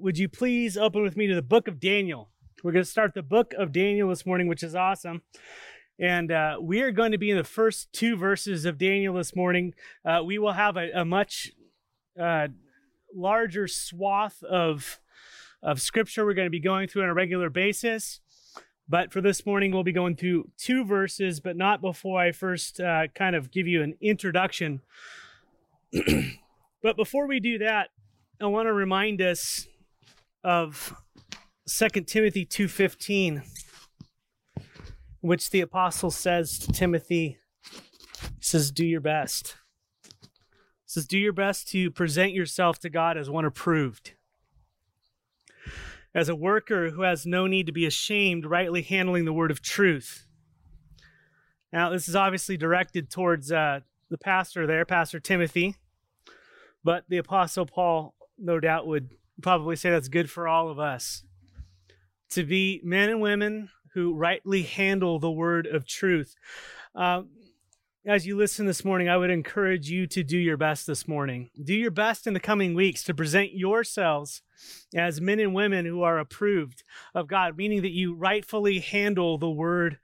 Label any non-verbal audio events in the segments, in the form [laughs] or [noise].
would you please open with me to the book of Daniel? We're going to start the book of Daniel this morning, which is awesome. And uh, we are going to be in the first two verses of Daniel this morning. Uh, we will have a, a much uh, larger swath of, of scripture we're going to be going through on a regular basis. But for this morning, we'll be going through two verses, but not before I first uh, kind of give you an introduction. [clears throat] but before we do that, I want to remind us of 2 Timothy 2:15 which the apostle says to Timothy he says do your best. He says do your best to present yourself to God as one approved. As a worker who has no need to be ashamed, rightly handling the word of truth. Now, this is obviously directed towards uh, the pastor there, Pastor Timothy, but the Apostle Paul, no doubt, would probably say that's good for all of us to be men and women who rightly handle the word of truth. Uh, as you listen this morning, I would encourage you to do your best this morning. Do your best in the coming weeks to present yourselves as men and women who are approved of God, meaning that you rightfully handle the word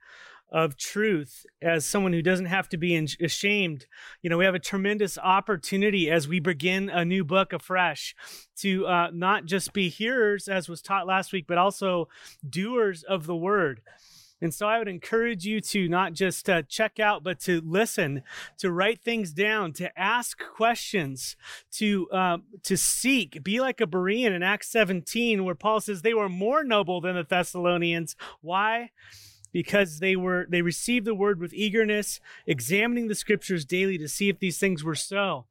of truth as someone who doesn't have to be ashamed. You know, we have a tremendous opportunity as we begin a new book afresh to uh, not just be hearers, as was taught last week, but also doers of the word. And so I would encourage you to not just uh, check out, but to listen, to write things down, to ask questions, to uh, to seek. Be like a Berean in Acts 17, where Paul says they were more noble than the Thessalonians. Why? Because they were they received the word with eagerness, examining the scriptures daily to see if these things were so.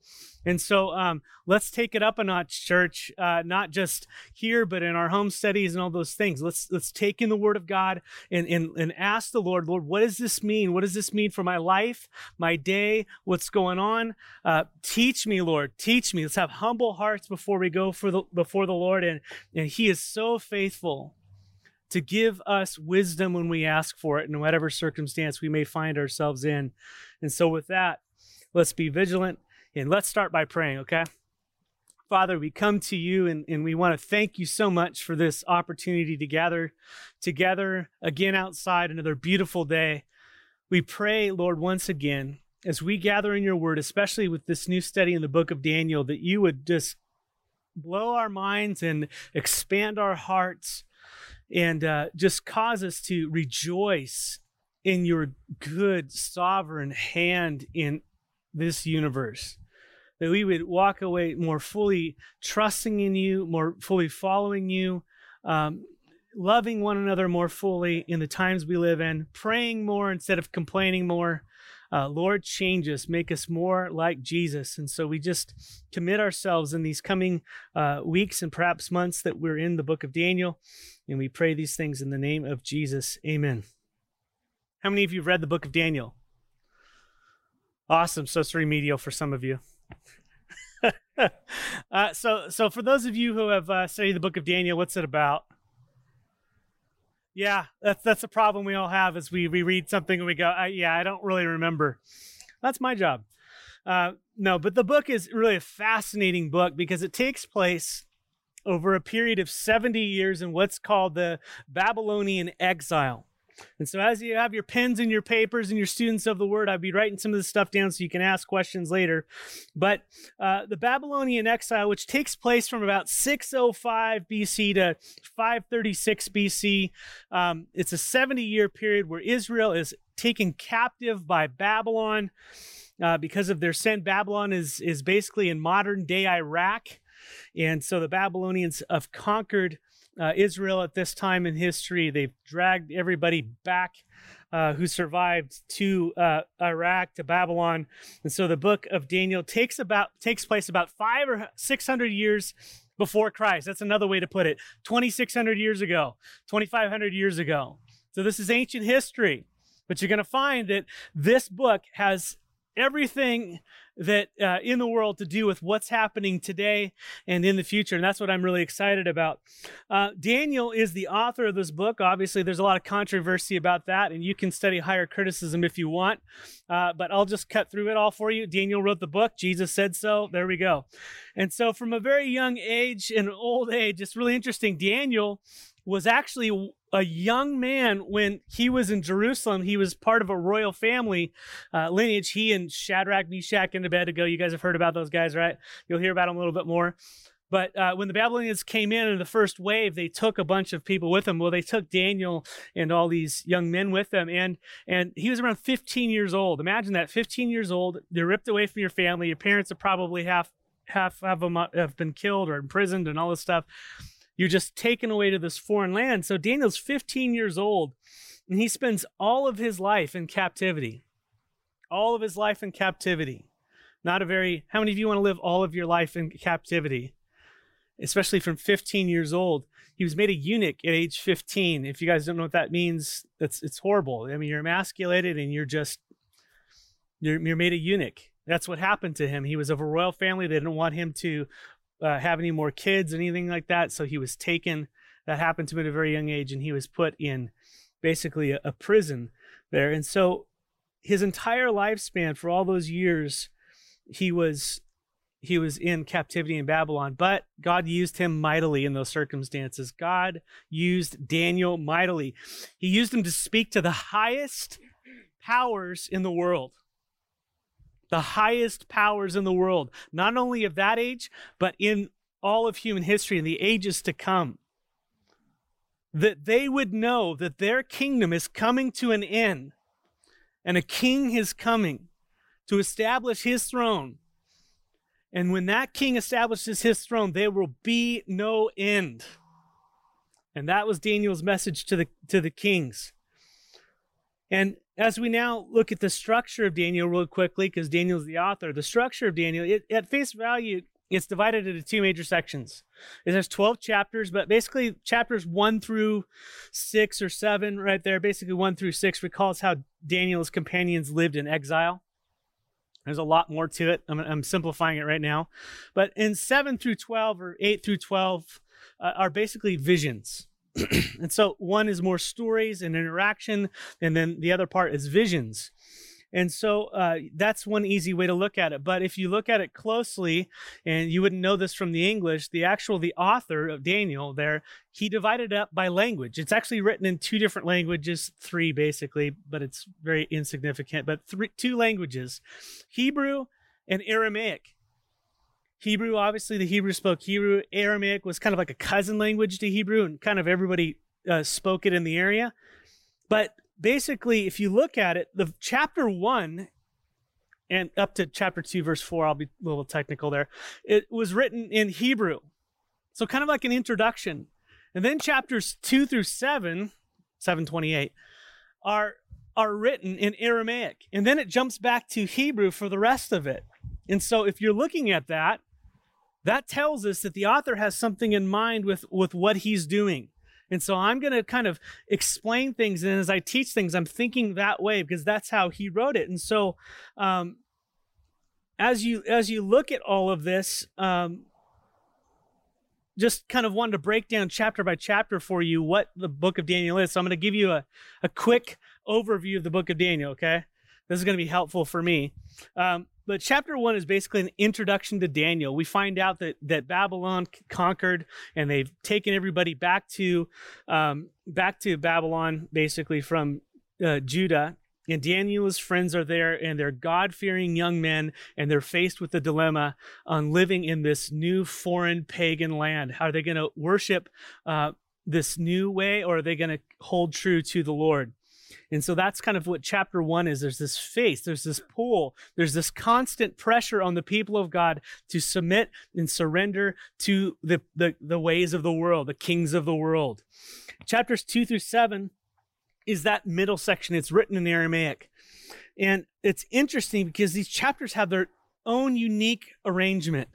And so um, let's take it up a notch, church. Uh, not just here, but in our home studies and all those things. Let's let's take in the Word of God and and, and ask the Lord, Lord, what does this mean? What does this mean for my life, my day? What's going on? Uh, teach me, Lord. Teach me. Let's have humble hearts before we go for the before the Lord, and and He is so faithful to give us wisdom when we ask for it in whatever circumstance we may find ourselves in. And so, with that, let's be vigilant and let's start by praying, okay? Father, we come to you and, and we want to thank you so much for this opportunity to gather together again outside another beautiful day. We pray, Lord, once again, as we gather in your word, especially with this new study in the book of Daniel, that you would just blow our minds and expand our hearts and uh, just cause us to rejoice in your good sovereign hand in this universe. That we would walk away more fully trusting in you, more fully following you, um, loving one another more fully in the times we live in, praying more instead of complaining more, uh, Lord, change us, make us more like Jesus. And so we just commit ourselves in these coming uh, weeks and perhaps months that we're in the book of Daniel. And we pray these things in the name of Jesus. Amen. How many of you have read the book of Daniel? Awesome. So it's remedial for some of you. [laughs] uh, so, so for those of you who have uh, studied the book of Daniel, what's it about? Yeah, that's that's a problem we all have is we we read something and we go, I, yeah, I don't really remember. That's my job. Uh, no, but the book is really a fascinating book because it takes place over a period of 70 years in what's called the Babylonian exile. And so, as you have your pens and your papers and your students of the word, I'll be writing some of this stuff down so you can ask questions later. But uh, the Babylonian exile, which takes place from about 605 BC to 536 BC, um, it's a 70 year period where Israel is taken captive by Babylon. Uh, because of their sin, Babylon is is basically in modern day Iraq, and so the Babylonians have conquered uh, Israel at this time in history. They've dragged everybody back uh, who survived to uh, Iraq to Babylon, and so the book of Daniel takes about takes place about five or six hundred years before Christ. That's another way to put it. Twenty six hundred years ago, twenty five hundred years ago. So this is ancient history, but you're going to find that this book has everything that uh, in the world to do with what's happening today and in the future. And that's what I'm really excited about. Uh, Daniel is the author of this book. Obviously, there's a lot of controversy about that, and you can study higher criticism if you want. Uh, but I'll just cut through it all for you. Daniel wrote the book. Jesus said so. There we go. And so, from a very young age and old age, it's really interesting. Daniel was actually a young man when he was in Jerusalem. He was part of a royal family uh, lineage. He and Shadrach, Meshach, and Abednego. You guys have heard about those guys, right? You'll hear about them a little bit more. But uh, when the Babylonians came in in the first wave, they took a bunch of people with them. Well, they took Daniel and all these young men with them, and and he was around 15 years old. Imagine that, 15 years old. They're ripped away from your family. Your parents are probably half half of them have been killed or imprisoned and all this stuff. You're just taken away to this foreign land. So Daniel's 15 years old, and he spends all of his life in captivity. All of his life in captivity. Not a very, how many of you want to live all of your life in captivity? Especially from 15 years old. He was made a eunuch at age 15. If you guys don't know what that means, that's it's horrible. I mean, you're emasculated and you're just you're, you're made a eunuch. That's what happened to him. He was of a royal family. They didn't want him to uh, have any more kids, anything like that. So he was taken. That happened to him at a very young age, and he was put in basically a, a prison there. And so his entire lifespan for all those years, he was he was in captivity in Babylon, but God used him mightily in those circumstances. God used Daniel mightily. He used him to speak to the highest powers in the world the highest powers in the world, not only of that age, but in all of human history in the ages to come. That they would know that their kingdom is coming to an end and a king is coming to establish his throne. And when that king establishes his throne, there will be no end. And that was Daniel's message to the to the kings. And as we now look at the structure of Daniel real quickly, because Daniel's the author, the structure of Daniel, it, at face value, it's divided into two major sections. It has 12 chapters, but basically chapters 1 through 6 or 7, right there, basically 1 through 6, recalls how Daniel's companions lived in exile. There's a lot more to it. I'm, I'm simplifying it right now. But in 7 through 12 or 8 through 12 uh, are basically visions [clears throat] and so one is more stories and interaction, and then the other part is visions. And so uh, that's one easy way to look at it. But if you look at it closely, and you wouldn't know this from the English, the actual the author of Daniel there, he divided it up by language. It's actually written in two different languages, three basically, but it's very insignificant. But three, two languages, Hebrew and Aramaic. Hebrew, obviously, the Hebrew spoke Hebrew. Aramaic was kind of like a cousin language to Hebrew, and kind of everybody uh, spoke it in the area. But basically, if you look at it, the chapter one and up to chapter two, verse four, I'll be a little technical there. It was written in Hebrew, so kind of like an introduction. And then chapters two through seven, seven twenty-eight, are are written in Aramaic, and then it jumps back to Hebrew for the rest of it. And so, if you're looking at that, that tells us that the author has something in mind with, with what he's doing. And so I'm going to kind of explain things. And as I teach things, I'm thinking that way because that's how he wrote it. And so, um, as you as you look at all of this, um, just kind of wanted to break down chapter by chapter for you what the book of Daniel is. So I'm going to give you a, a quick overview of the book of Daniel. Okay, this is going to be helpful for me. Um, but chapter one is basically an introduction to Daniel. We find out that that Babylon conquered, and they've taken everybody back to um, back to Babylon, basically from uh, Judah. And Daniel's friends are there, and they're God fearing young men, and they're faced with the dilemma on living in this new foreign pagan land. How are they going to worship uh, this new way, or are they going to hold true to the Lord? And so that's kind of what chapter one is. There's this face, there's this pull, there's this constant pressure on the people of God to submit and surrender to the, the, the ways of the world, the kings of the world. Chapters two through seven is that middle section. It's written in Aramaic. And it's interesting because these chapters have their own unique arrangement.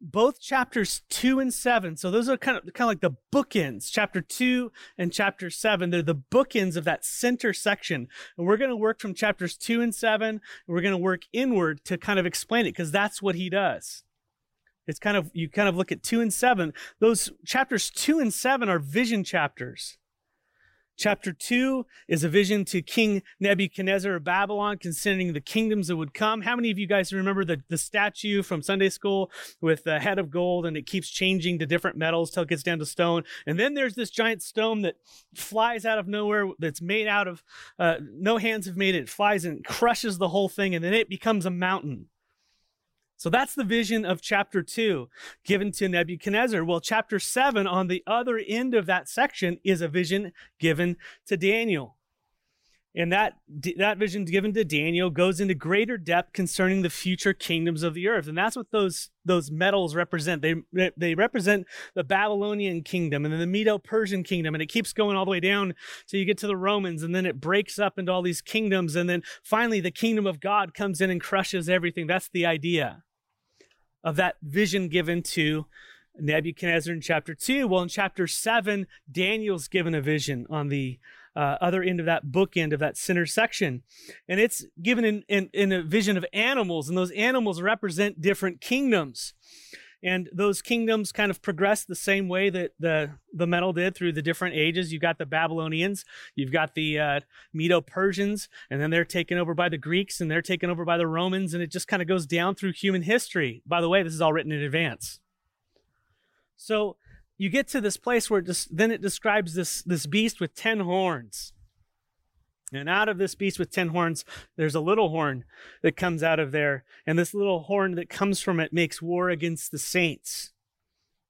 Both chapters 2 and 7 so those are kind of kind of like the bookends chapter 2 and chapter 7 they're the bookends of that center section. And we're going to work from chapters 2 and 7 and we're going to work inward to kind of explain it because that's what he does. It's kind of you kind of look at 2 and 7 those chapters 2 and 7 are vision chapters Chapter 2 is a vision to King Nebuchadnezzar of Babylon concerning the kingdoms that would come. How many of you guys remember the, the statue from Sunday school with the head of gold and it keeps changing to different metals till it gets down to stone? And then there's this giant stone that flies out of nowhere that's made out of, uh, no hands have made it. It flies and crushes the whole thing and then it becomes a mountain. So that's the vision of chapter 2 given to Nebuchadnezzar. Well, chapter 7 on the other end of that section is a vision given to Daniel. And that, that vision given to Daniel goes into greater depth concerning the future kingdoms of the earth. And that's what those, those metals represent. They, they represent the Babylonian kingdom and then the Medo Persian kingdom. And it keeps going all the way down till you get to the Romans. And then it breaks up into all these kingdoms. And then finally, the kingdom of God comes in and crushes everything. That's the idea of that vision given to Nebuchadnezzar in chapter 2. Well, in chapter 7, Daniel's given a vision on the uh, other end of that bookend of that center section. And it's given in, in, in a vision of animals, and those animals represent different kingdoms. And those kingdoms kind of progress the same way that the, the metal did through the different ages. You've got the Babylonians, you've got the uh, Medo Persians, and then they're taken over by the Greeks and they're taken over by the Romans. And it just kind of goes down through human history. By the way, this is all written in advance. So you get to this place where it just, then it describes this, this beast with 10 horns. And out of this beast with 10 horns, there's a little horn that comes out of there. And this little horn that comes from it makes war against the saints.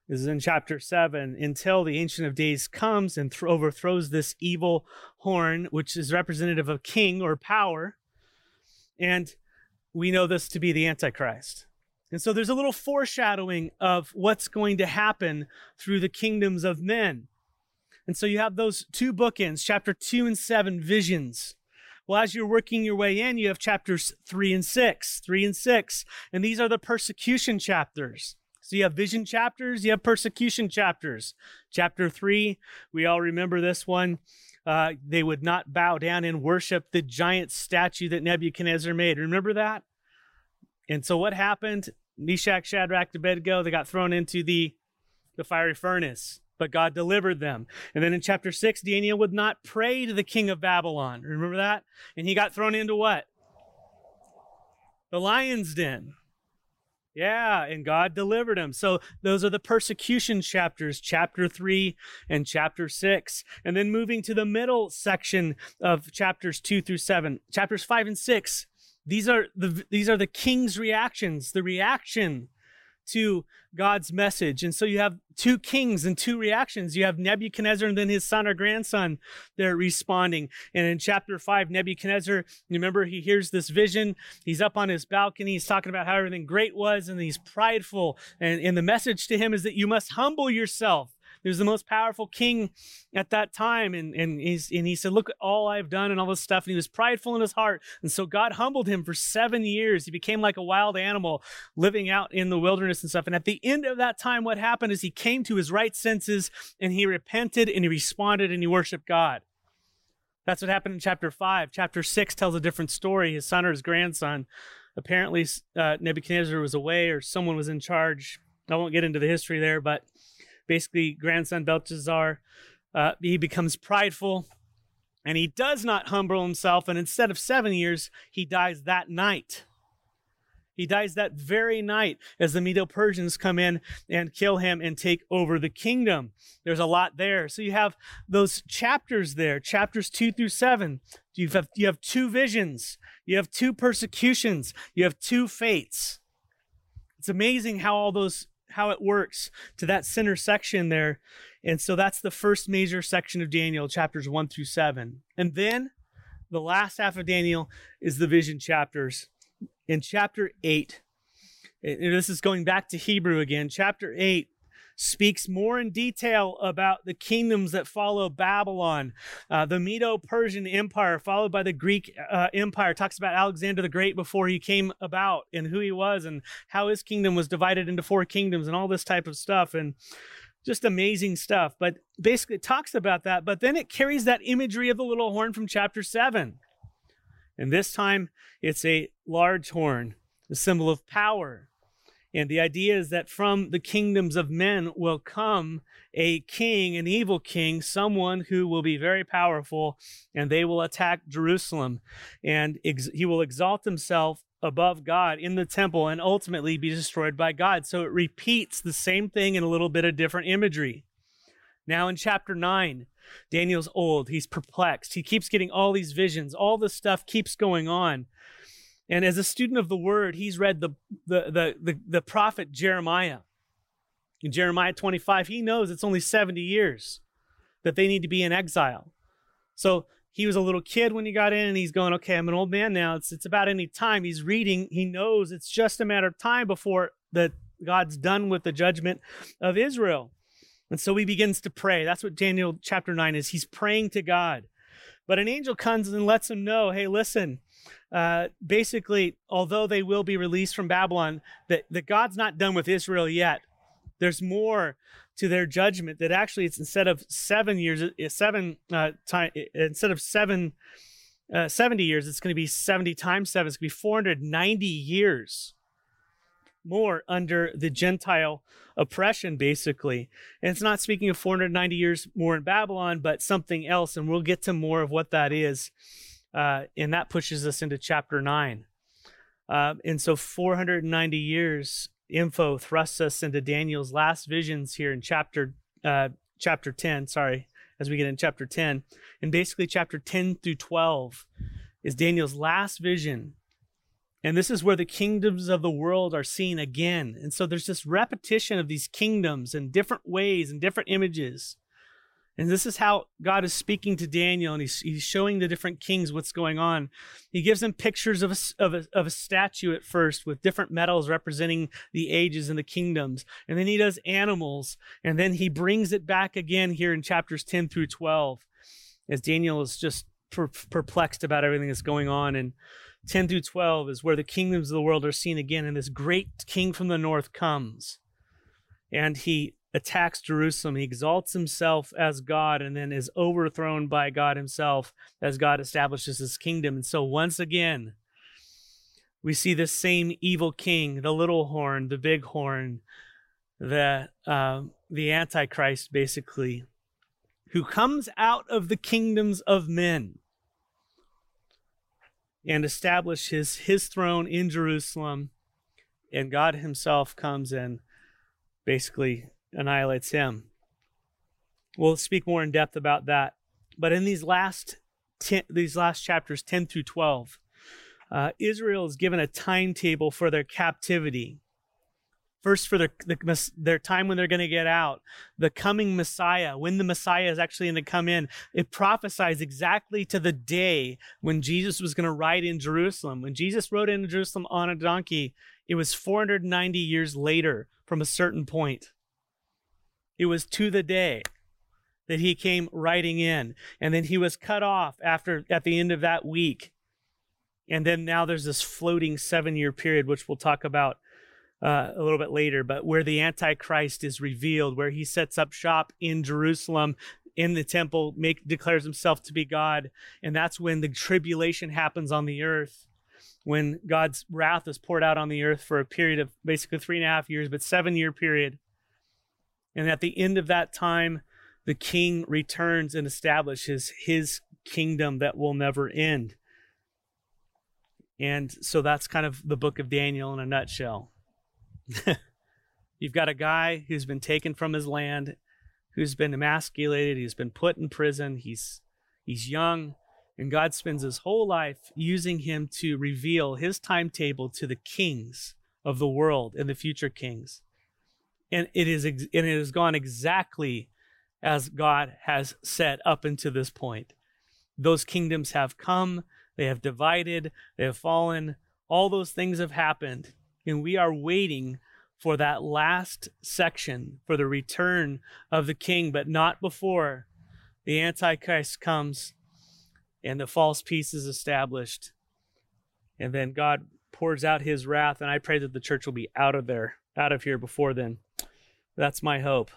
This is in chapter 7 until the Ancient of Days comes and th- overthrows this evil horn, which is representative of king or power. And we know this to be the Antichrist. And so there's a little foreshadowing of what's going to happen through the kingdoms of men. And so you have those two bookends, chapter 2 and 7, visions. Well, as you're working your way in, you have chapters 3 and 6, 3 and 6, and these are the persecution chapters. So you have vision chapters, you have persecution chapters. Chapter 3, we all remember this one. Uh, they would not bow down and worship the giant statue that Nebuchadnezzar made. Remember that? And so what happened? Meshach, Shadrach, Abednego, they got thrown into the, the fiery furnace but God delivered them. And then in chapter 6, Daniel would not pray to the king of Babylon. Remember that? And he got thrown into what? The lion's den. Yeah, and God delivered him. So those are the persecution chapters, chapter 3 and chapter 6. And then moving to the middle section of chapters 2 through 7, chapters 5 and 6. These are the these are the king's reactions, the reaction to God's message. And so you have two kings and two reactions. You have Nebuchadnezzar and then his son or grandson. They're responding. And in chapter five, Nebuchadnezzar, you remember, he hears this vision. He's up on his balcony. He's talking about how everything great was and he's prideful. And, and the message to him is that you must humble yourself he was the most powerful king at that time. And, and, he's, and he said, Look at all I've done and all this stuff. And he was prideful in his heart. And so God humbled him for seven years. He became like a wild animal living out in the wilderness and stuff. And at the end of that time, what happened is he came to his right senses and he repented and he responded and he worshiped God. That's what happened in chapter 5. Chapter 6 tells a different story. His son or his grandson. Apparently, uh, Nebuchadnezzar was away or someone was in charge. I won't get into the history there, but basically grandson Belshazzar, uh, he becomes prideful and he does not humble himself. And instead of seven years, he dies that night. He dies that very night as the Medo Persians come in and kill him and take over the kingdom. There's a lot there. So you have those chapters there, chapters two through seven. You have, you have two visions, you have two persecutions, you have two fates. It's amazing how all those how it works to that center section there. And so that's the first major section of Daniel, chapters one through seven. And then the last half of Daniel is the vision chapters. In chapter eight, this is going back to Hebrew again. Chapter eight speaks more in detail about the kingdoms that follow Babylon, uh, the Medo Persian Empire, followed by the Greek uh, Empire. Talks about Alexander the Great before he came about and who he was and how his kingdom was divided into four kingdoms and all this type of stuff. And just amazing stuff. But basically, it talks about that. But then it carries that imagery of the little horn from chapter 7. And this time, it's a large horn, the symbol of power. And the idea is that from the kingdoms of men will come a king, an evil king, someone who will be very powerful, and they will attack Jerusalem. And ex- he will exalt himself above God in the temple and ultimately be destroyed by God. So it repeats the same thing in a little bit of different imagery. Now in chapter 9, Daniel's old, he's perplexed. He keeps getting all these visions, all this stuff keeps going on. And as a student of the word, he's read the, the, the, the, the prophet Jeremiah. In Jeremiah 25, he knows it's only 70 years that they need to be in exile. So he was a little kid when he got in and he's going, okay, I'm an old man now. It's, it's about any time. He's reading. He knows it's just a matter of time before that God's done with the judgment of Israel. And so he begins to pray. That's what Daniel chapter 9 is. He's praying to God. But an angel comes and lets him know, hey, listen, uh, basically, although they will be released from Babylon, that, that God's not done with Israel yet. There's more to their judgment that actually it's instead of seven years, seven uh, time, instead of seven, uh, 70 years, it's going to be 70 times seven. It's going to be 490 years more under the Gentile oppression, basically. And it's not speaking of 490 years more in Babylon, but something else. And we'll get to more of what that is uh, and that pushes us into chapter 9. Uh, and so 490 years info thrusts us into Daniel's last visions here in chapter uh, chapter 10, sorry, as we get in chapter 10. And basically chapter 10 through 12 is Daniel's last vision. And this is where the kingdoms of the world are seen again. And so there's this repetition of these kingdoms in different ways and different images. And this is how God is speaking to Daniel, and he's, he's showing the different kings what's going on. He gives them pictures of a, of, a, of a statue at first with different metals representing the ages and the kingdoms. And then he does animals, and then he brings it back again here in chapters 10 through 12 as Daniel is just per- perplexed about everything that's going on. And 10 through 12 is where the kingdoms of the world are seen again, and this great king from the north comes. And he attacks Jerusalem. He exalts himself as God and then is overthrown by God himself as God establishes his kingdom. And so, once again, we see this same evil king, the little horn, the big horn, the, uh, the Antichrist, basically, who comes out of the kingdoms of men and establishes his throne in Jerusalem. And God himself comes and basically annihilates him. We'll speak more in depth about that. But in these last ten, these last chapters, 10 through 12, uh, Israel is given a timetable for their captivity. First, for their, the, their time when they're going to get out, the coming Messiah, when the Messiah is actually going to come in. It prophesies exactly to the day when Jesus was going to ride in Jerusalem. When Jesus rode into Jerusalem on a donkey, it was 490 years later from a certain point. It was to the day that he came riding in. And then he was cut off after at the end of that week. And then now there's this floating seven year period, which we'll talk about uh, a little bit later, but where the Antichrist is revealed, where he sets up shop in Jerusalem in the temple, make declares himself to be God, and that's when the tribulation happens on the earth, when God's wrath is poured out on the earth for a period of basically three and a half years, but seven year period. And at the end of that time, the king returns and establishes his kingdom that will never end. And so that's kind of the book of Daniel in a nutshell. [laughs] You've got a guy who's been taken from his land, who's been emasculated, he's been put in prison, he's he's young, and God spends his whole life using him to reveal his timetable to the kings of the world and the future kings and it is and it has gone exactly as God has set up until this point. Those kingdoms have come, they have divided, they have fallen, all those things have happened, and we are waiting for that last section, for the return of the king, but not before the Antichrist comes and the false peace is established. And then God pours out his wrath, and I pray that the church will be out of there, out of here before then. That's my hope.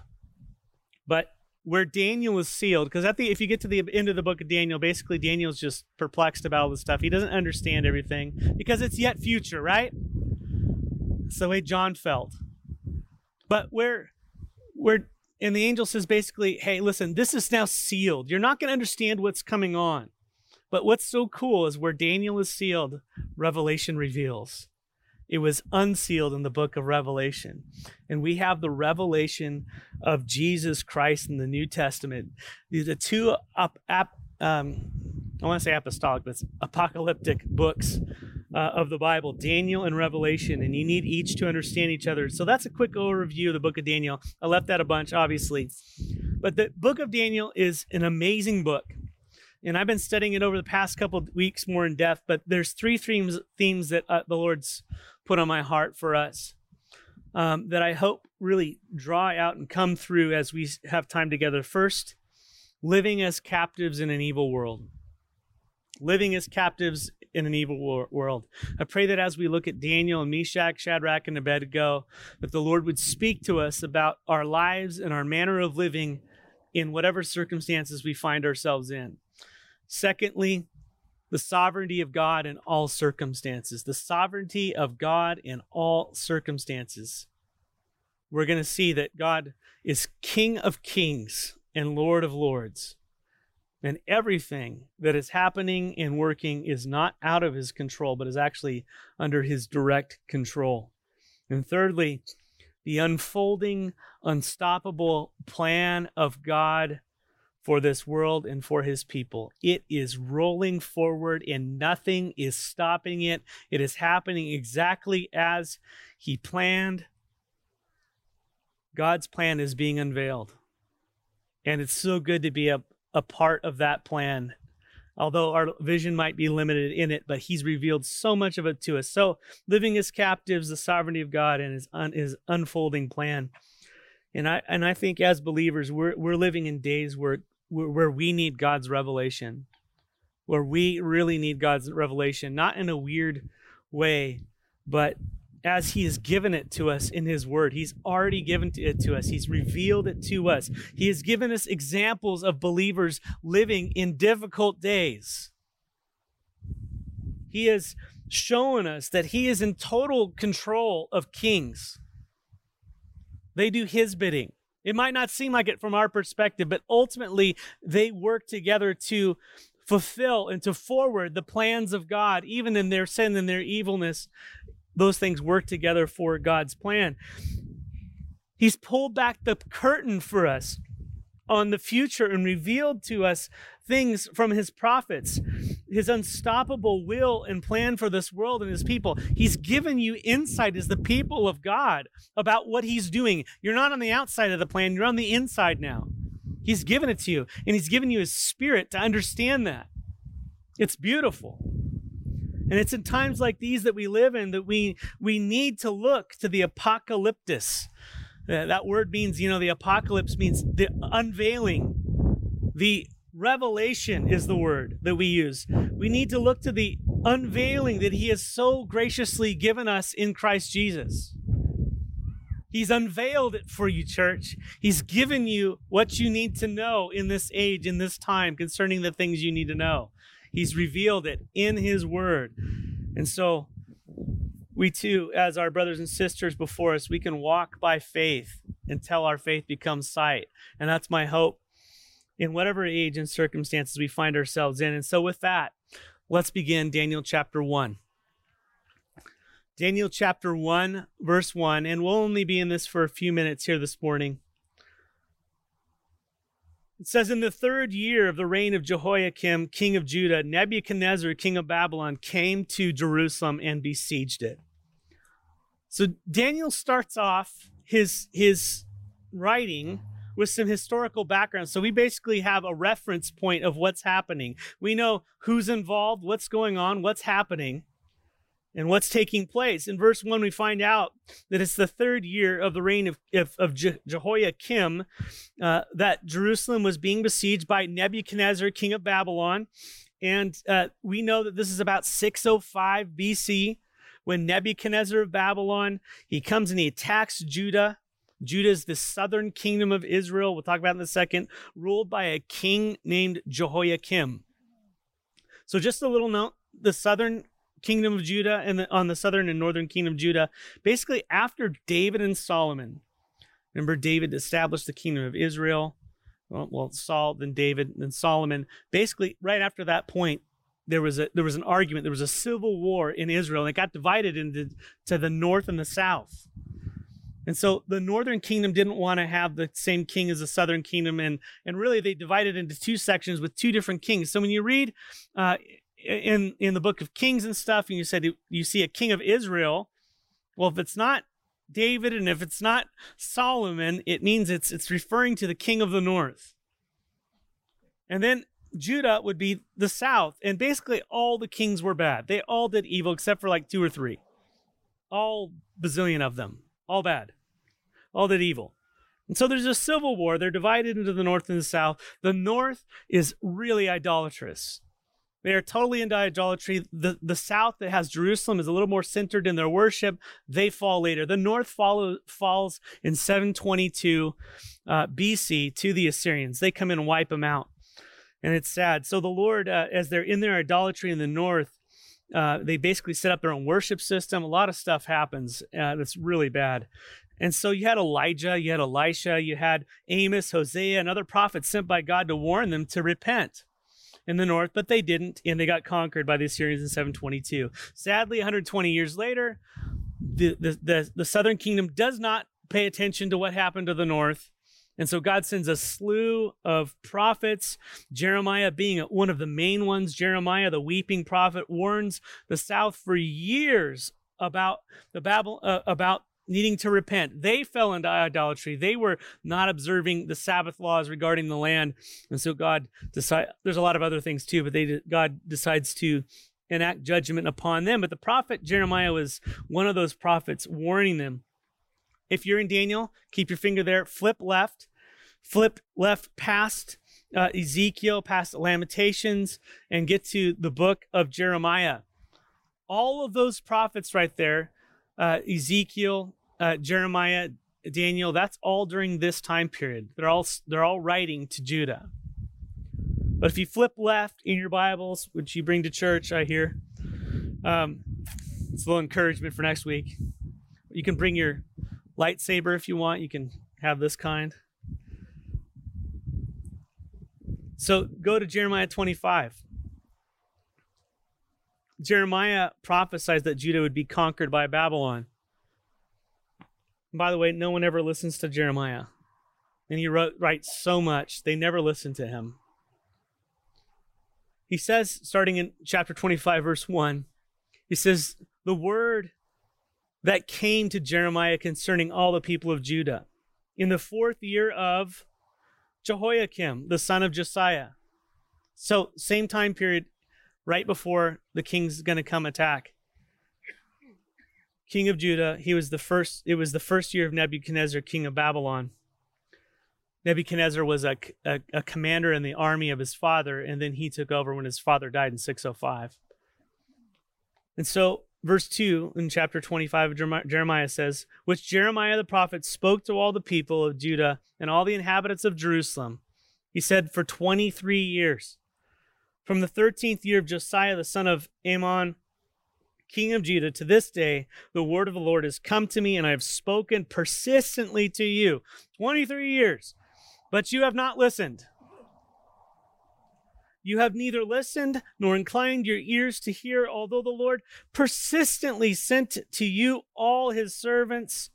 But where Daniel is sealed, because at the if you get to the end of the book of Daniel, basically Daniel's just perplexed about all this stuff. He doesn't understand everything because it's yet future, right? It's the way John felt. But where where and the angel says basically, hey, listen, this is now sealed. You're not going to understand what's coming on. But what's so cool is where Daniel is sealed, Revelation reveals. It was unsealed in the book of Revelation. And we have the revelation of Jesus Christ in the New Testament. These are two up, up um, I want to say apostolic, but apocalyptic books uh, of the Bible, Daniel and Revelation, and you need each to understand each other. So that's a quick overview of the book of Daniel. I left that a bunch, obviously. But the book of Daniel is an amazing book and I've been studying it over the past couple weeks more in depth. But there's three themes themes that uh, the Lord's put on my heart for us um, that I hope really draw out and come through as we have time together. First, living as captives in an evil world. Living as captives in an evil wor- world. I pray that as we look at Daniel and Meshach, Shadrach, and Abednego, that the Lord would speak to us about our lives and our manner of living in whatever circumstances we find ourselves in. Secondly, the sovereignty of God in all circumstances. The sovereignty of God in all circumstances. We're going to see that God is King of kings and Lord of lords. And everything that is happening and working is not out of his control, but is actually under his direct control. And thirdly, the unfolding, unstoppable plan of God for this world and for his people. It is rolling forward and nothing is stopping it. It is happening exactly as he planned. God's plan is being unveiled. And it's so good to be a, a part of that plan. Although our vision might be limited in it, but he's revealed so much of it to us. So, living as captives, the sovereignty of God and his, un, his unfolding plan. And I and I think as believers, we're we're living in days where where we need God's revelation, where we really need God's revelation, not in a weird way, but as he has given it to us in his word. He's already given it to us. He's revealed it to us. He has given us examples of believers living in difficult days. He has shown us that he is in total control of kings. They do his bidding. It might not seem like it from our perspective, but ultimately they work together to fulfill and to forward the plans of God, even in their sin and their evilness. Those things work together for God's plan. He's pulled back the curtain for us on the future and revealed to us things from his prophets, his unstoppable will and plan for this world and his people. He's given you insight as the people of God about what he's doing. You're not on the outside of the plan, you're on the inside now. He's given it to you, and he's given you his spirit to understand that. It's beautiful. And it's in times like these that we live in that we we need to look to the apocalyptus. Uh, that word means, you know, the apocalypse means the unveiling, the Revelation is the word that we use. We need to look to the unveiling that He has so graciously given us in Christ Jesus. He's unveiled it for you, church. He's given you what you need to know in this age, in this time, concerning the things you need to know. He's revealed it in His Word. And so, we too, as our brothers and sisters before us, we can walk by faith until our faith becomes sight. And that's my hope in whatever age and circumstances we find ourselves in. And so, with that, let's begin Daniel chapter 1. Daniel chapter 1, verse 1, and we'll only be in this for a few minutes here this morning. It says, In the third year of the reign of Jehoiakim, king of Judah, Nebuchadnezzar, king of Babylon, came to Jerusalem and besieged it. So Daniel starts off his, his writing with some historical background. So we basically have a reference point of what's happening. We know who's involved, what's going on, what's happening. And what's taking place. In verse 1, we find out that it's the third year of the reign of, of, of Je- Jehoiakim uh, that Jerusalem was being besieged by Nebuchadnezzar, king of Babylon. And uh, we know that this is about 605 BC when Nebuchadnezzar of Babylon, he comes and he attacks Judah. Judah is the southern kingdom of Israel. We'll talk about in a second, ruled by a king named Jehoiakim. So just a little note, the southern kingdom of Judah and the, on the southern and northern kingdom of Judah, basically after David and Solomon. Remember, David established the kingdom of Israel. Well, well, Saul, then David, then Solomon. Basically, right after that point, there was a there was an argument. There was a civil war in Israel, and it got divided into to the north and the south. And so the northern kingdom didn't want to have the same king as the southern kingdom, and and really they divided into two sections with two different kings. So when you read uh, in in the book of Kings and stuff, and you said you see a king of Israel. Well, if it's not David and if it's not Solomon, it means it's it's referring to the king of the north. And then Judah would be the south, and basically all the kings were bad. They all did evil except for like two or three. All bazillion of them, all bad, all did evil. And so there's a civil war. They're divided into the north and the south. The north is really idolatrous. They are totally into idolatry. The, the south that has Jerusalem is a little more centered in their worship. They fall later. The north follow, falls in 722 uh, BC to the Assyrians. They come in and wipe them out. And it's sad. So the Lord, uh, as they're in their idolatry in the north, uh, they basically set up their own worship system. A lot of stuff happens uh, that's really bad. And so you had Elijah, you had Elisha, you had Amos, Hosea, and other prophets sent by God to warn them to repent in the north, but they didn't, and they got conquered by the Assyrians in 722. Sadly, 120 years later, the, the, the, the southern kingdom does not pay attention to what happened to the north. And so God sends a slew of prophets, Jeremiah being one of the main ones. Jeremiah, the weeping prophet, warns the south for years about the Babel, uh, about needing to repent. They fell into idolatry. They were not observing the Sabbath laws regarding the land. And so God decide there's a lot of other things too, but they God decides to enact judgment upon them. But the prophet Jeremiah was one of those prophets warning them. If you're in Daniel, keep your finger there, flip left, flip left past uh, Ezekiel, past Lamentations, and get to the book of Jeremiah. All of those prophets right there uh, Ezekiel, uh, Jeremiah, Daniel, that's all during this time period. They're all they're all writing to Judah. But if you flip left in your Bibles, which you bring to church, I hear, um, it's a little encouragement for next week. You can bring your lightsaber if you want. You can have this kind. So go to Jeremiah 25. Jeremiah prophesies that Judah would be conquered by Babylon. By the way, no one ever listens to Jeremiah. And he wrote, writes so much, they never listen to him. He says, starting in chapter 25, verse 1, he says, The word that came to Jeremiah concerning all the people of Judah in the fourth year of Jehoiakim, the son of Josiah. So, same time period right before the king's going to come attack. King of Judah, he was the first it was the first year of Nebuchadnezzar, king of Babylon. Nebuchadnezzar was a, a, a, commander in the army of his father, and then he took over when his father died in 605. And so, verse 2 in chapter 25 of Jeremiah says, Which Jeremiah the prophet spoke to all the people of Judah and all the inhabitants of Jerusalem. He said, For 23 years. From the 13th year of Josiah, the son of Amon, king of Judah, to this day, the word of the Lord has come to me, and I have spoken persistently to you. 23 years. But you have not listened. You have neither listened nor inclined your ears to hear, although the Lord persistently sent to you all his servants,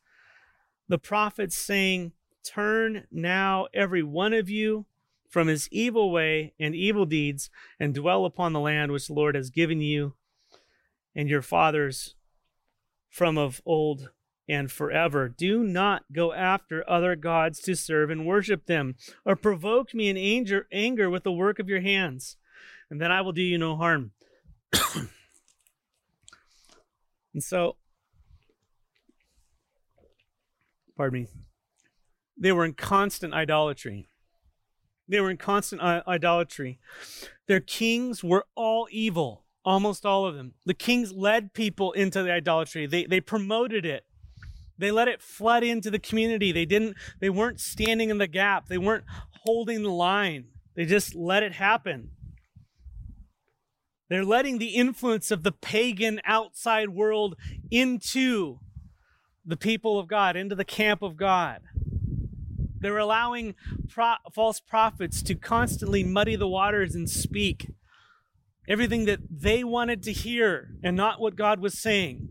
the prophets, saying, Turn now, every one of you, from his evil way and evil deeds and dwell upon the land which the Lord has given you and your fathers from of old and forever. Do not go after other gods to serve and worship them, or provoke me in anger, anger with the work of your hands, and then I will do you no harm. [coughs] And so, pardon me, they were in constant idolatry. They were in constant idolatry. Their kings were all evil, almost all of them. The kings led people into the idolatry. They they promoted it. They let it flood into the community. They didn't they weren't standing in the gap. They weren't holding the line. They just let it happen. They're letting the influence of the pagan outside world into the people of God, into the camp of God. They're allowing pro- false prophets to constantly muddy the waters and speak everything that they wanted to hear and not what God was saying.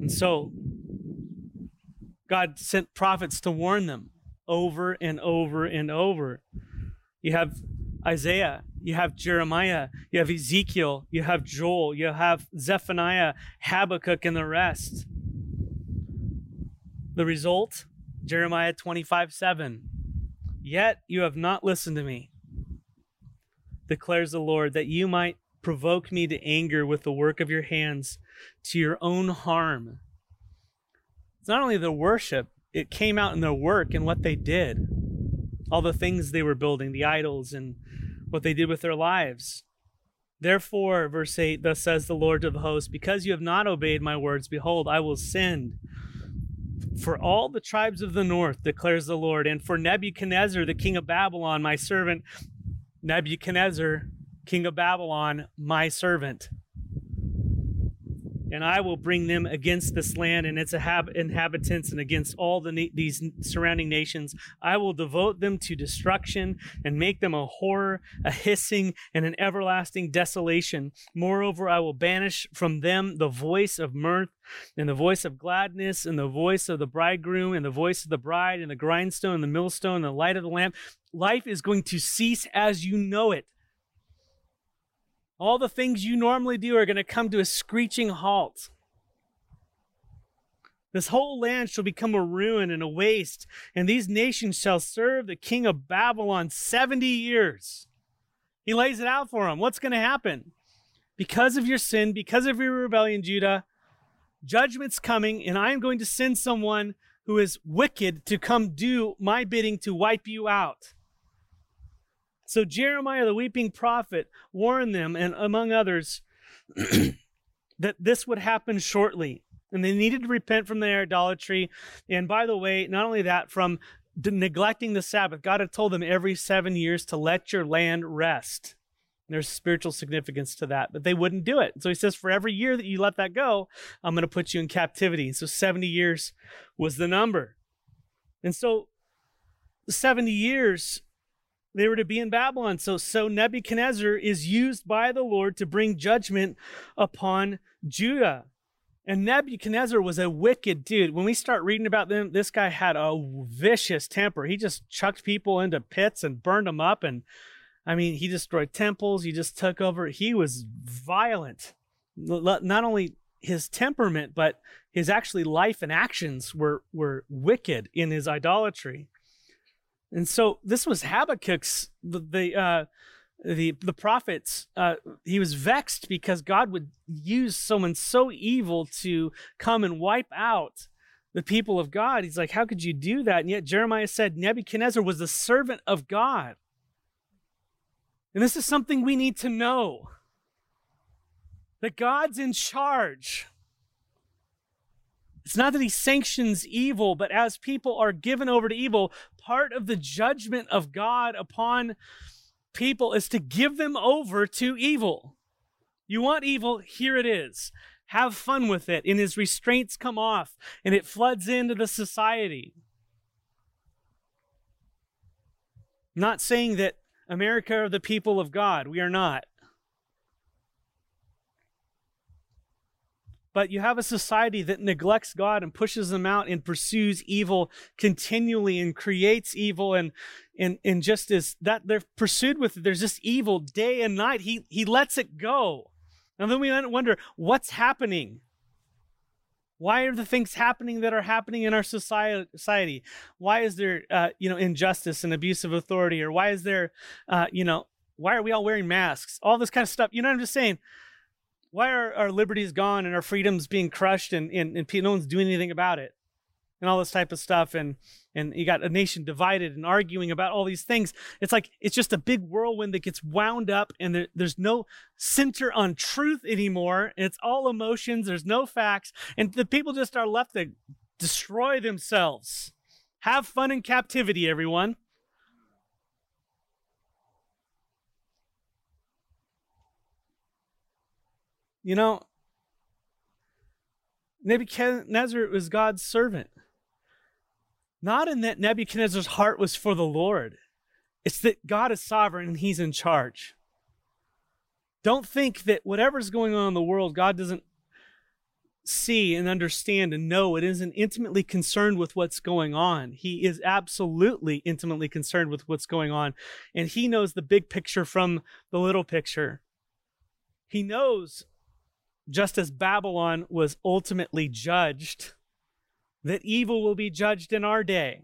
And so, God sent prophets to warn them over and over and over. You have Isaiah, you have Jeremiah, you have Ezekiel, you have Joel, you have Zephaniah, Habakkuk, and the rest. The result Jeremiah 25 7. Yet you have not listened to me, declares the Lord, that you might provoke me to anger with the work of your hands to your own harm. It's not only the worship, it came out in their work and what they did, all the things they were building, the idols, and what they did with their lives. Therefore, verse 8, thus says the Lord to the host, because you have not obeyed my words, behold, I will send for all the tribes of the north, declares the Lord, and for Nebuchadnezzar, the king of Babylon, my servant, Nebuchadnezzar, king of Babylon, my servant. And I will bring them against this land and its inhabitants and against all the na- these surrounding nations. I will devote them to destruction and make them a horror, a hissing, and an everlasting desolation. Moreover, I will banish from them the voice of mirth and the voice of gladness and the voice of the bridegroom and the voice of the bride and the grindstone and the millstone and the light of the lamp. Life is going to cease as you know it. All the things you normally do are going to come to a screeching halt. This whole land shall become a ruin and a waste, and these nations shall serve the king of Babylon 70 years. He lays it out for them. What's going to happen? Because of your sin, because of your rebellion, Judah, judgment's coming, and I am going to send someone who is wicked to come do my bidding to wipe you out. So Jeremiah, the weeping prophet, warned them, and among others, [clears throat] that this would happen shortly. And they needed to repent from their idolatry. And by the way, not only that, from neglecting the Sabbath, God had told them every seven years to let your land rest. And there's spiritual significance to that, but they wouldn't do it. So he says, for every year that you let that go, I'm going to put you in captivity. So 70 years was the number. And so 70 years they were to be in Babylon. So, so Nebuchadnezzar is used by the Lord to bring judgment upon Judah. And Nebuchadnezzar was a wicked dude. When we start reading about them, this guy had a vicious temper. He just chucked people into pits and burned them up. And I mean, he destroyed temples. He just took over. He was violent. Not only his temperament, but his actually life and actions were, were wicked in his idolatry. And so this was Habakkuk's the the uh, the, the prophets. Uh, he was vexed because God would use someone so evil to come and wipe out the people of God. He's like, how could you do that? And yet Jeremiah said Nebuchadnezzar was the servant of God. And this is something we need to know that God's in charge. It's not that he sanctions evil, but as people are given over to evil, part of the judgment of God upon people is to give them over to evil. You want evil? Here it is. Have fun with it. And his restraints come off and it floods into the society. not saying that America are the people of God. We are not. But you have a society that neglects God and pushes them out and pursues evil continually and creates evil and and and just as that they're pursued with it, there's just evil day and night. He he lets it go. And then we wonder what's happening. Why are the things happening that are happening in our society? Why is there, uh, you know, injustice and abuse of authority, or why is there, uh, you know, why are we all wearing masks? All this kind of stuff. You know what I'm just saying? Why are our liberties gone and our freedoms being crushed and, and, and no one's doing anything about it? And all this type of stuff. And and you got a nation divided and arguing about all these things. It's like it's just a big whirlwind that gets wound up and there, there's no center on truth anymore. It's all emotions, there's no facts, and the people just are left to destroy themselves. Have fun in captivity, everyone. You know, Nebuchadnezzar was God's servant. Not in that Nebuchadnezzar's heart was for the Lord, it's that God is sovereign and he's in charge. Don't think that whatever's going on in the world, God doesn't see and understand and know it isn't intimately concerned with what's going on. He is absolutely intimately concerned with what's going on. And he knows the big picture from the little picture. He knows just as Babylon was ultimately judged, that evil will be judged in our day.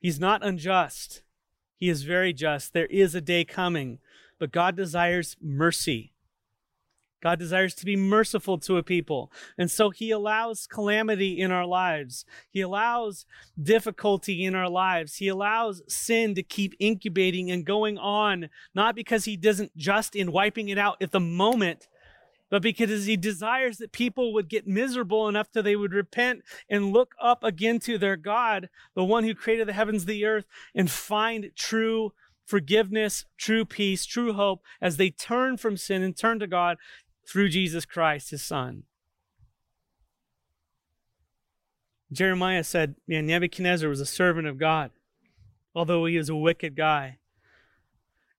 He's not unjust. He is very just. There is a day coming, but God desires mercy. God desires to be merciful to a people. And so he allows calamity in our lives. He allows difficulty in our lives. He allows sin to keep incubating and going on, not because he doesn't just in wiping it out at the moment, but because he desires that people would get miserable enough that they would repent and look up again to their God, the one who created the heavens, the earth, and find true forgiveness, true peace, true hope as they turn from sin and turn to God through Jesus Christ, his son. Jeremiah said, Man, Nebuchadnezzar was a servant of God. Although he was a wicked guy,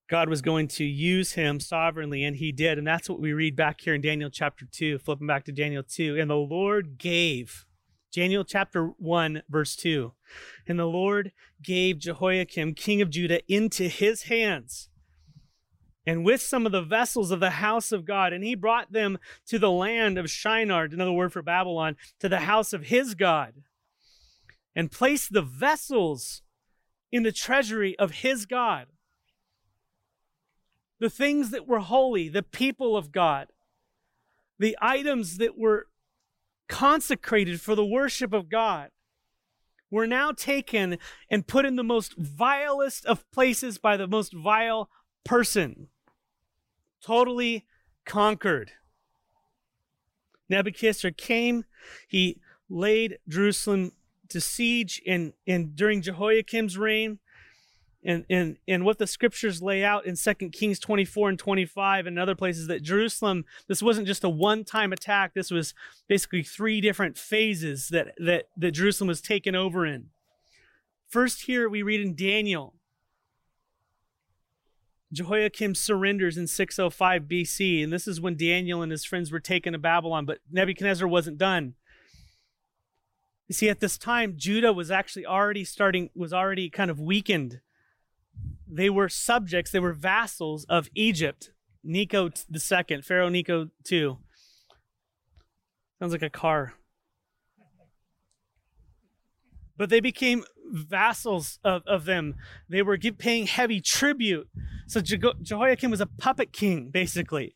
God was going to use him sovereignly, and he did. And that's what we read back here in Daniel chapter 2, flipping back to Daniel 2. And the Lord gave, Daniel chapter 1, verse 2. And the Lord gave Jehoiakim, king of Judah, into his hands and with some of the vessels of the house of God. And he brought them to the land of Shinar, another word for Babylon, to the house of his God, and placed the vessels in the treasury of his God. The things that were holy, the people of God, the items that were consecrated for the worship of God were now taken and put in the most vilest of places by the most vile person totally conquered. Nebuchadnezzar came, he laid Jerusalem to siege and, and during Jehoiakim's reign. And, and, and what the scriptures lay out in 2 Kings 24 and 25 and other places that Jerusalem, this wasn't just a one time attack. This was basically three different phases that, that, that Jerusalem was taken over in. First, here we read in Daniel Jehoiakim surrenders in 605 BC, and this is when Daniel and his friends were taken to Babylon, but Nebuchadnezzar wasn't done. You see, at this time, Judah was actually already starting, was already kind of weakened. They were subjects, they were vassals of Egypt, Necho II, Pharaoh Nico II. Sounds like a car. But they became vassals of, of them. They were give, paying heavy tribute. So Je- Jehoiakim was a puppet king, basically.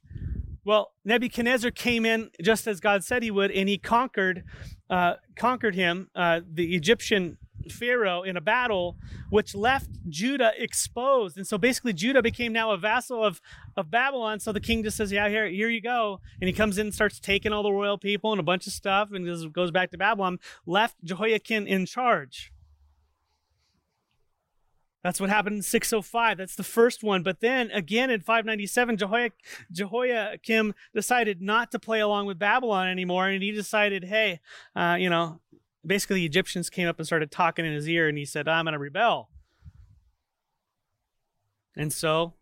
Well, Nebuchadnezzar came in just as God said he would, and he conquered, uh, conquered him, uh, the Egyptian Pharaoh, in a battle, which left Judah exposed. And so basically, Judah became now a vassal of, of Babylon. So the king just says, "Yeah, here, here you go," and he comes in and starts taking all the royal people and a bunch of stuff, and just goes back to Babylon. Left Jehoiakim in charge. That's what happened in 605. That's the first one. But then again in 597, Jehoiakim decided not to play along with Babylon anymore. And he decided, hey, uh, you know, basically the Egyptians came up and started talking in his ear. And he said, I'm going to rebel. And so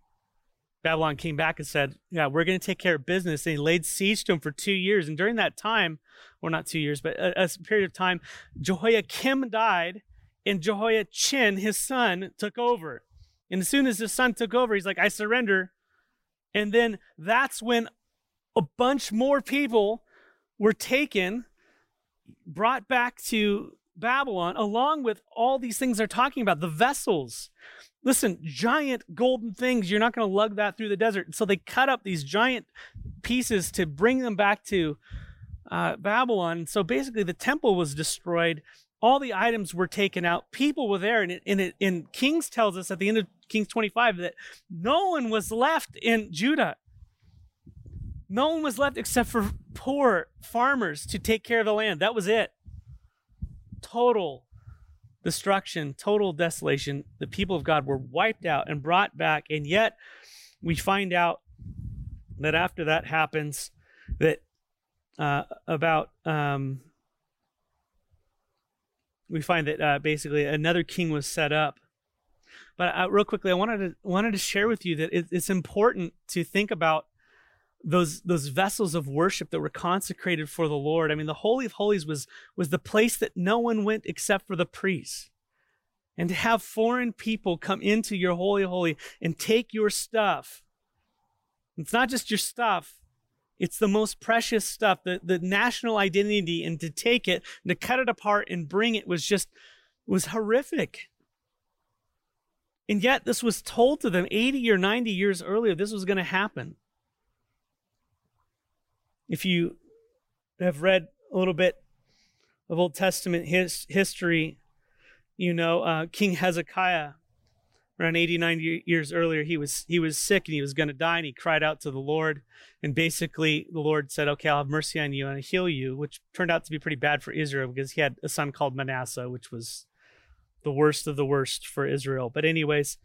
Babylon came back and said, Yeah, we're going to take care of business. And he laid siege to him for two years. And during that time, well, not two years, but a, a period of time, Jehoiakim died and Jehoiachin, his son, took over. And as soon as his son took over, he's like, I surrender. And then that's when a bunch more people were taken, brought back to Babylon, along with all these things they're talking about, the vessels. Listen, giant golden things, you're not going to lug that through the desert. So they cut up these giant pieces to bring them back to uh, Babylon. So basically, the temple was destroyed. All the items were taken out. People were there. And, it, and, it, and Kings tells us at the end of Kings 25 that no one was left in Judah. No one was left except for poor farmers to take care of the land. That was it. Total destruction, total desolation. The people of God were wiped out and brought back. And yet, we find out that after that happens, that uh, about um, we find that uh, basically another king was set up. But uh, real quickly, I wanted to wanted to share with you that it, it's important to think about those those vessels of worship that were consecrated for the Lord. I mean, the Holy of Holies was was the place that no one went except for the priests. And to have foreign people come into your holy holy and take your stuff. It's not just your stuff. It's the most precious stuff, the, the national identity, and to take it, and to cut it apart and bring it was just was horrific. And yet, this was told to them 80 or 90 years earlier, this was going to happen if you have read a little bit of Old Testament his, history, you know uh, King Hezekiah, around 89 years earlier, he was he was sick and he was going to die, and he cried out to the Lord, and basically the Lord said, "Okay, I'll have mercy on you and I'll heal you," which turned out to be pretty bad for Israel because he had a son called Manasseh, which was the worst of the worst for Israel. But anyways,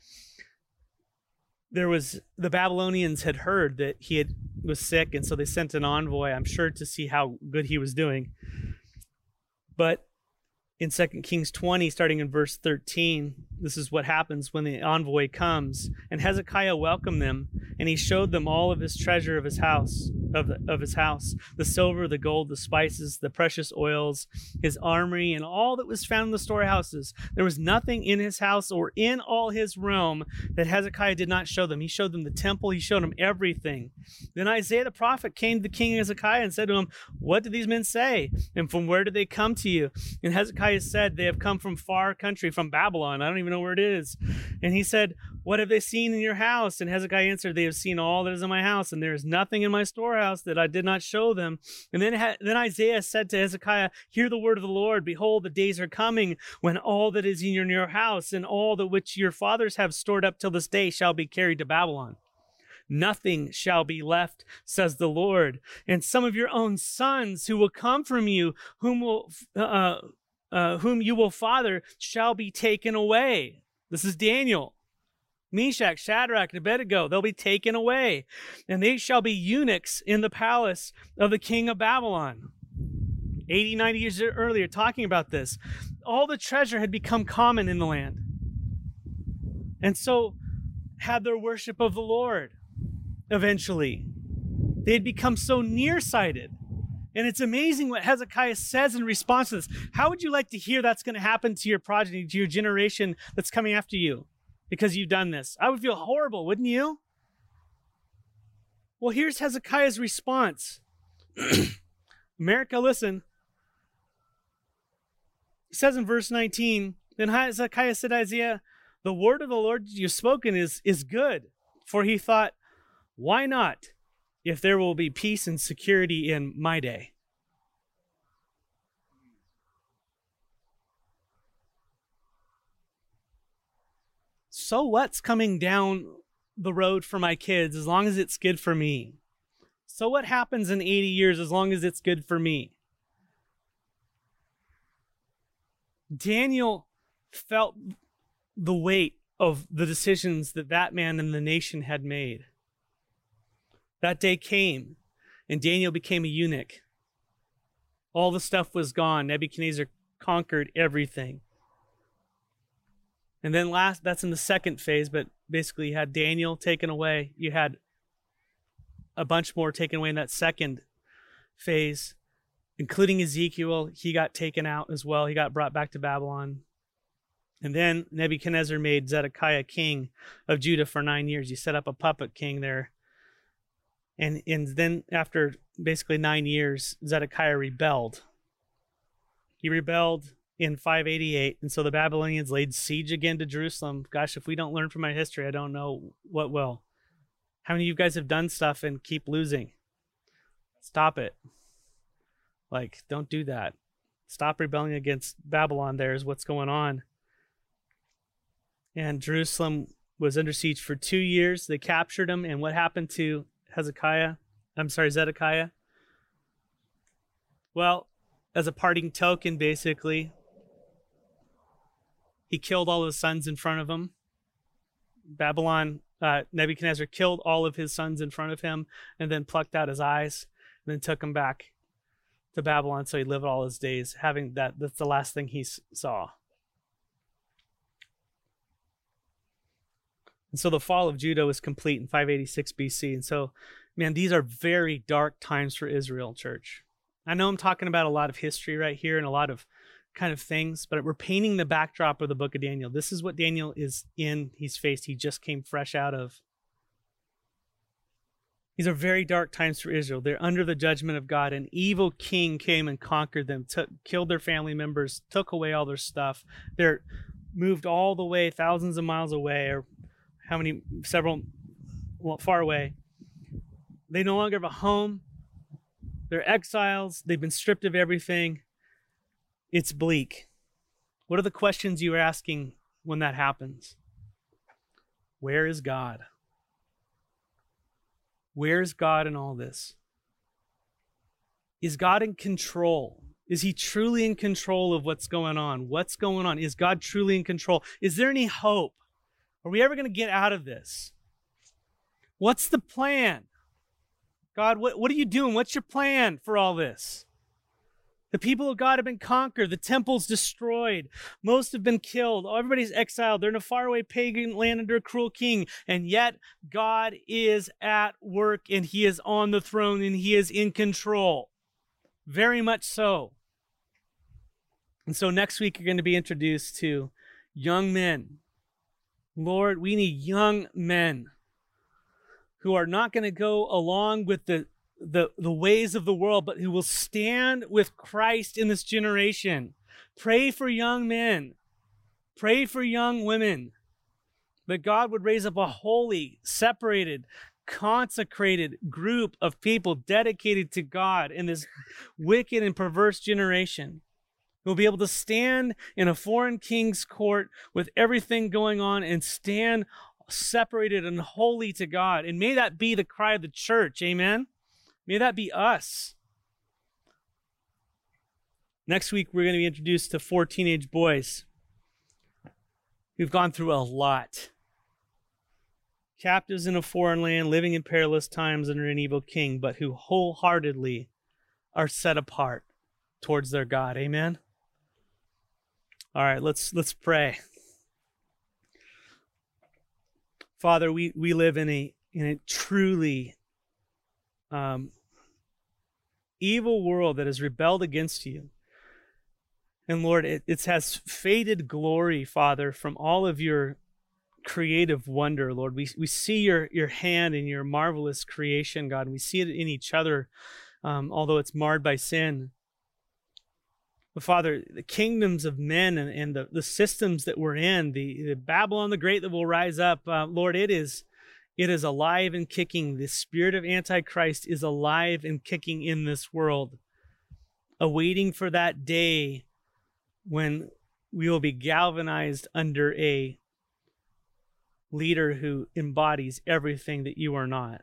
there was the Babylonians had heard that he had was sick, and so they sent an envoy, I'm sure, to see how good he was doing. But in 2 Kings 20, starting in verse 13, this is what happens when the envoy comes. And Hezekiah welcomed them, and he showed them all of his treasure of his house, of, the, of his house, the silver, the gold, the spices, the precious oils, his armory, and all that was found in the storehouses. There was nothing in his house or in all his realm that Hezekiah did not show them. He showed them the temple, he showed them everything. Then Isaiah the prophet came to the King Hezekiah and said to him, What do these men say? And from where did they come to you? And Hezekiah said, They have come from far country, from Babylon. I don't even know where it is. And he said, What have they seen in your house? And Hezekiah answered, They have seen all that is in my house, and there is nothing in my storehouse that I did not show them. And then, then Isaiah said to Hezekiah, Hear the word of the Lord. Behold, the days are coming when all that is in your house and all that which your fathers have stored up till this day shall be carried to Babylon. Nothing shall be left, says the Lord. And some of your own sons who will come from you, whom will uh, uh, whom you will father shall be taken away. This is Daniel. Meshach, Shadrach, and Abednego, they'll be taken away, and they shall be eunuchs in the palace of the king of Babylon. 80, 90 years earlier, talking about this. All the treasure had become common in the land. And so had their worship of the Lord eventually. They had become so nearsighted and it's amazing what Hezekiah says in response to this. How would you like to hear that's going to happen to your progeny, to your generation that's coming after you because you've done this? I would feel horrible, wouldn't you? Well, here's Hezekiah's response [clears throat] America, listen. He says in verse 19, Then Hezekiah said Isaiah, The word of the Lord you've spoken is, is good. For he thought, Why not? if there will be peace and security in my day. So what's coming down the road for my kids as long as it's good for me? So what happens in 80 years as long as it's good for me? Daniel felt the weight of the decisions that that man and the nation had made. That day came, and Daniel became a eunuch. All the stuff was gone. Nebuchadnezzar conquered everything. And then last, that's in the second phase, but basically you had Daniel taken away. You had a bunch more taken away in that second phase, including Ezekiel. He got taken out as well. He got brought back to Babylon. And then Nebuchadnezzar made Zedekiah king of Judah for nine years. He set up a puppet king there and and then after basically nine years, Zedekiah rebelled. He rebelled in 588. And so the Babylonians laid siege again to Jerusalem. Gosh, if we don't learn from our history, I don't know what will. How many of you guys have done stuff and keep losing? Stop it. Like, don't do that. Stop rebelling against Babylon, there is what's going on. And Jerusalem was under siege for two years. They captured him. And what happened to Hezekiah? I'm sorry, Zedekiah? Well, as a parting token, basically, he killed all his sons in front of him. Babylon, uh, Nebuchadnezzar killed all of his sons in front of him and then plucked out his eyes and then took him back to Babylon so he lived all his days having that. That's the last thing he saw. And so the fall of Judah was complete in 586 BC. And so, man, these are very dark times for Israel, church. I know I'm talking about a lot of history right here and a lot of kind of things, but we're painting the backdrop of the book of Daniel. This is what Daniel is in, he's faced, he just came fresh out of. These are very dark times for Israel. They're under the judgment of God. An evil king came and conquered them, took, killed their family members, took away all their stuff. They're moved all the way, thousands of miles away, or how many, several, well, far away. They no longer have a home. They're exiles. They've been stripped of everything. It's bleak. What are the questions you are asking when that happens? Where is God? Where's God in all this? Is God in control? Is he truly in control of what's going on? What's going on? Is God truly in control? Is there any hope? Are we ever going to get out of this? What's the plan? God, what, what are you doing? What's your plan for all this? The people of God have been conquered. The temple's destroyed. Most have been killed. Oh, everybody's exiled. They're in a faraway pagan land under a cruel king. And yet, God is at work and He is on the throne and He is in control. Very much so. And so, next week, you're going to be introduced to young men. Lord, we need young men who are not going to go along with the the, the ways of the world, but who will stand with Christ in this generation. Pray for young men. Pray for young women. That God would raise up a holy, separated, consecrated group of people dedicated to God in this wicked and perverse generation. Who will be able to stand in a foreign king's court with everything going on and stand separated and holy to God. And may that be the cry of the church. Amen. May that be us. Next week, we're going to be introduced to four teenage boys who've gone through a lot. Captives in a foreign land, living in perilous times under an evil king, but who wholeheartedly are set apart towards their God. Amen. All right, let's let's pray. Father, we, we live in a in a truly um, evil world that has rebelled against you. And Lord, it, it has faded glory, Father, from all of your creative wonder, Lord. We, we see your, your hand in your marvelous creation, God. We see it in each other, um, although it's marred by sin. But Father, the kingdoms of men and, and the, the systems that we're in, the, the Babylon the Great that will rise up, uh, Lord, it is it is alive and kicking. The spirit of Antichrist is alive and kicking in this world, awaiting for that day when we will be galvanized under a leader who embodies everything that you are not.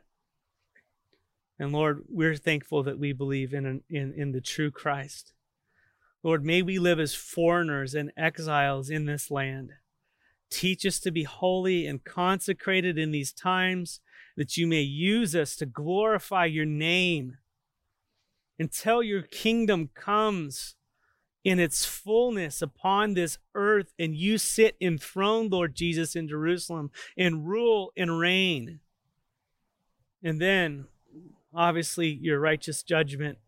And Lord, we're thankful that we believe in, in, in the true Christ. Lord, may we live as foreigners and exiles in this land. Teach us to be holy and consecrated in these times, that you may use us to glorify your name until your kingdom comes in its fullness upon this earth and you sit enthroned, Lord Jesus, in Jerusalem and rule and reign. And then, obviously, your righteous judgment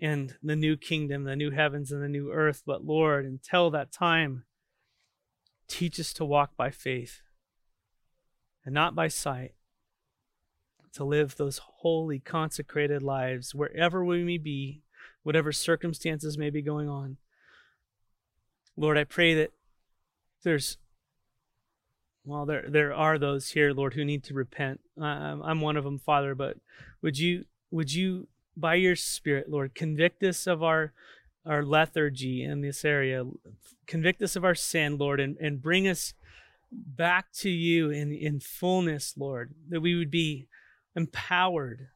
and the new kingdom, the new heavens and the new earth. But Lord, until that time, Teach us to walk by faith and not by sight, to live those holy, consecrated lives wherever we may be, whatever circumstances may be going on. Lord, I pray that there's well, there there are those here, Lord, who need to repent. I'm, I'm one of them, Father. But would you would you, by your Spirit, Lord, convict us of our our lethargy in this area, convict us of our sin, Lord, and, and bring us back to you in in fullness, Lord, that we would be empowered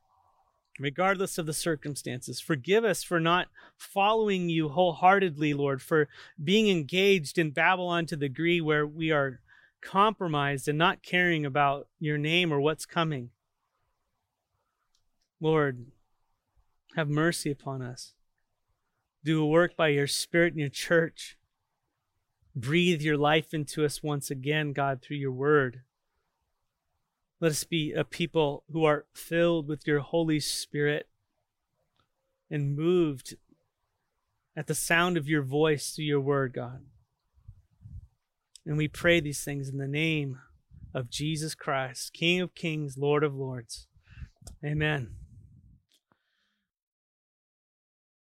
regardless of the circumstances. Forgive us for not following you wholeheartedly, Lord, for being engaged in Babylon to the degree where we are compromised and not caring about your name or what's coming. Lord, have mercy upon us. Do a work by your Spirit in your church. Breathe your life into us once again, God, through your word. Let us be a people who are filled with your Holy Spirit and moved at the sound of your voice through your word, God. And we pray these things in the name of Jesus Christ, King of kings, Lord of lords. Amen.